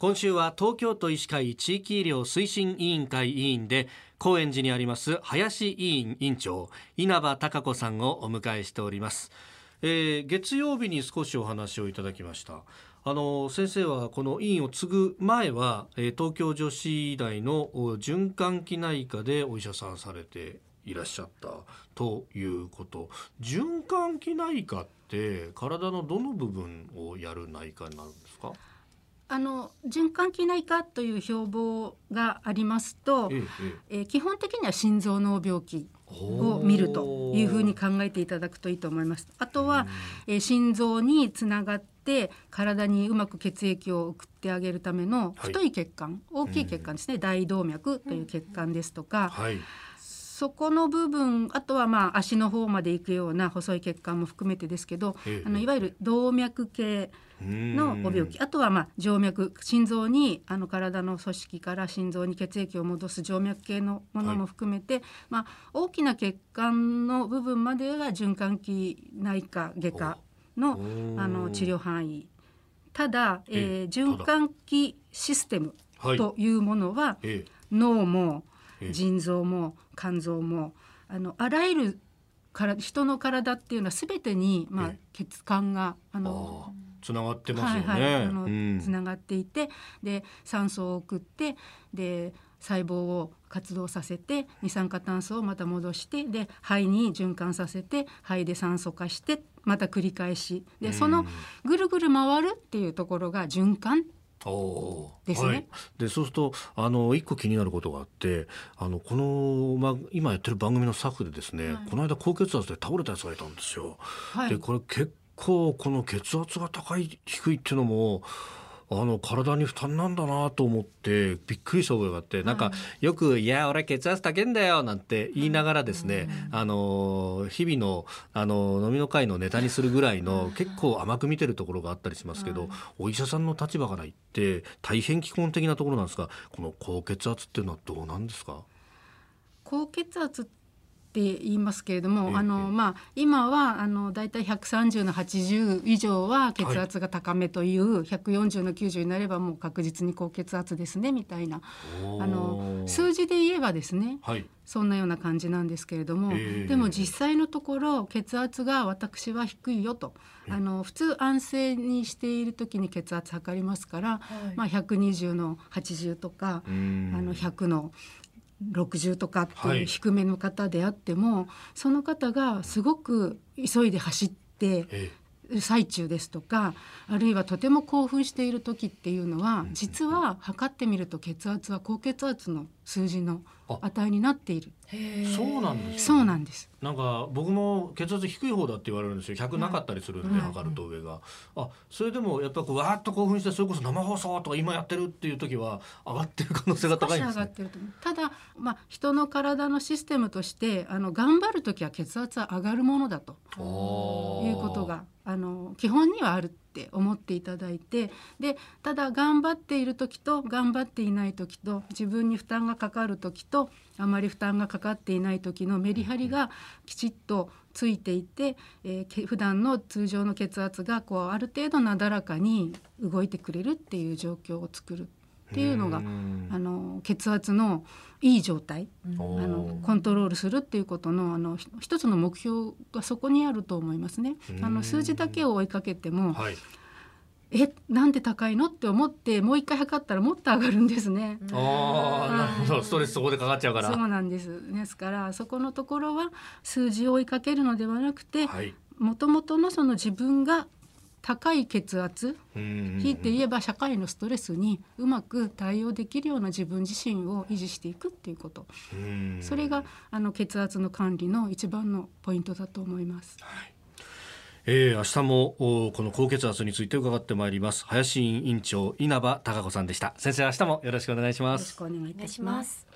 今週は東京都医師会地域医療推進委員会委員で高円寺にあります林委員委員長稲葉貴子さんをお迎えしております、えー、月曜日に少しお話をいただきました。あの先生はこの委員を継ぐ前は、え、東京女子医大の循環器内科でお医者さんされていらっしゃったということ。循環器内科って体のどの部分をやる内科になるんですか？あの循環器内科という標榜がありますと、えええー、基本的には心臓の病気を見るというふうに考えていただくといいと思います。あとは、えー、心臓につながって体にうまく血液を送ってあげるための太い血管、はい、大きい血管ですね、大動脈という血管ですとか、はいそこの部分あとはまあ足の方まで行くような細い血管も含めてですけど、ええ、あのいわゆる動脈系のご病気。あとはまあ静脈心臓にあの体の組織から心臓に血液を戻す静脈系のものも含めて、はい、まあ、大きな血管の部分までが循環器内科外科のあの治療範囲。ただ、えー、循環器システムというものは、はい、脳も腎臓も肝臓もあのあらゆるから人の体っていうのは全てに、まあ、血管があのつながってますよね。はいはい、あの、つながっていてで酸素を送ってで細胞を活動させて二酸化炭素をまた戻してで肺に循環させて肺で酸素化してまた繰り返し。でそのぐるぐる回るっていうところが循環ですね。はい、でそうするとあの一個気になることがあってあのこの、まあ、今やってる番組のスタッフでですね、はい、この間高血圧で倒れたやつがいたんですよ。はい、でこれ結構この血圧が高い低いっていうのもあの体に負担なんだなと思ってびっくりした覚えがあって、なんかよく「いや俺血圧高いんだよ」なんて言いながらですね、あの日々のあの飲みの会のネタにするぐらいの結構甘く見てるところがあったりしますけど、お医者さんの立場から言って大変基本的なところなんですがこの高血圧っていうのはどうなんですか？高血圧って言いますけれども、あのまあ、今はあの大体130の80以上は血圧が高めという、はい、140の90になればもう確実に高血圧ですねみたいな。あの数字で言えばですね、はい、そんなような感じなんですけれども、でも実際のところ血圧が私は低いよと。あの普通安静にしている時に血圧測りますから、はい、まあ、120の80とかあの100の60とかっていう低めの方であっても、はい、その方がすごく急いで走って最中ですとかあるいはとても興奮している時っていうのは実は測ってみると血圧は高血圧の数字の値になっている。そうなんです、そうなんです。なんか僕も血圧低い方だって言われるんですよ。100なかったりするんで、測ると上が。あ、それでもやっぱこうわーっと興奮してそれこそ生放送とか今やってるっていう時は上がってる可能性が高いんですね。ただまあ人の体のシステムとしてあの頑張る時は血圧は上がるものだということがあの基本にはあるって思っていただいてでただ頑張っている時と頑張っていない時と自分に負担がかかる時とあまり負担がかかっていない時のメリハリがきちっとついていて、えー、普段の通常の血圧がこうある程度なだらかに動いてくれるっていう状況を作る。っていうのがあの血圧のいい状態あのコントロールするっていうことのあの一つの目標がそこにあると思いますね。あの数字だけを追いかけても、はい、えなんで高いのって思ってもう一回測ったらもっと上がるんですね。ああなるほど。ストレスそこでかかっちゃうから。そうなんです。ですからそこのところは数字を追いかけるのではなくてもともとのその自分が高い血圧ひいて言えば社会のストレスにうまく対応できるような自分自身を維持していくっていうこと。それがあの血圧の管理の一番のポイントだと思います。はい。えー、明日もこの高血圧について伺ってまいります。林委員長稲葉貴子さんでした。先生明日もよろしくお願いします。よろしくお願いいたします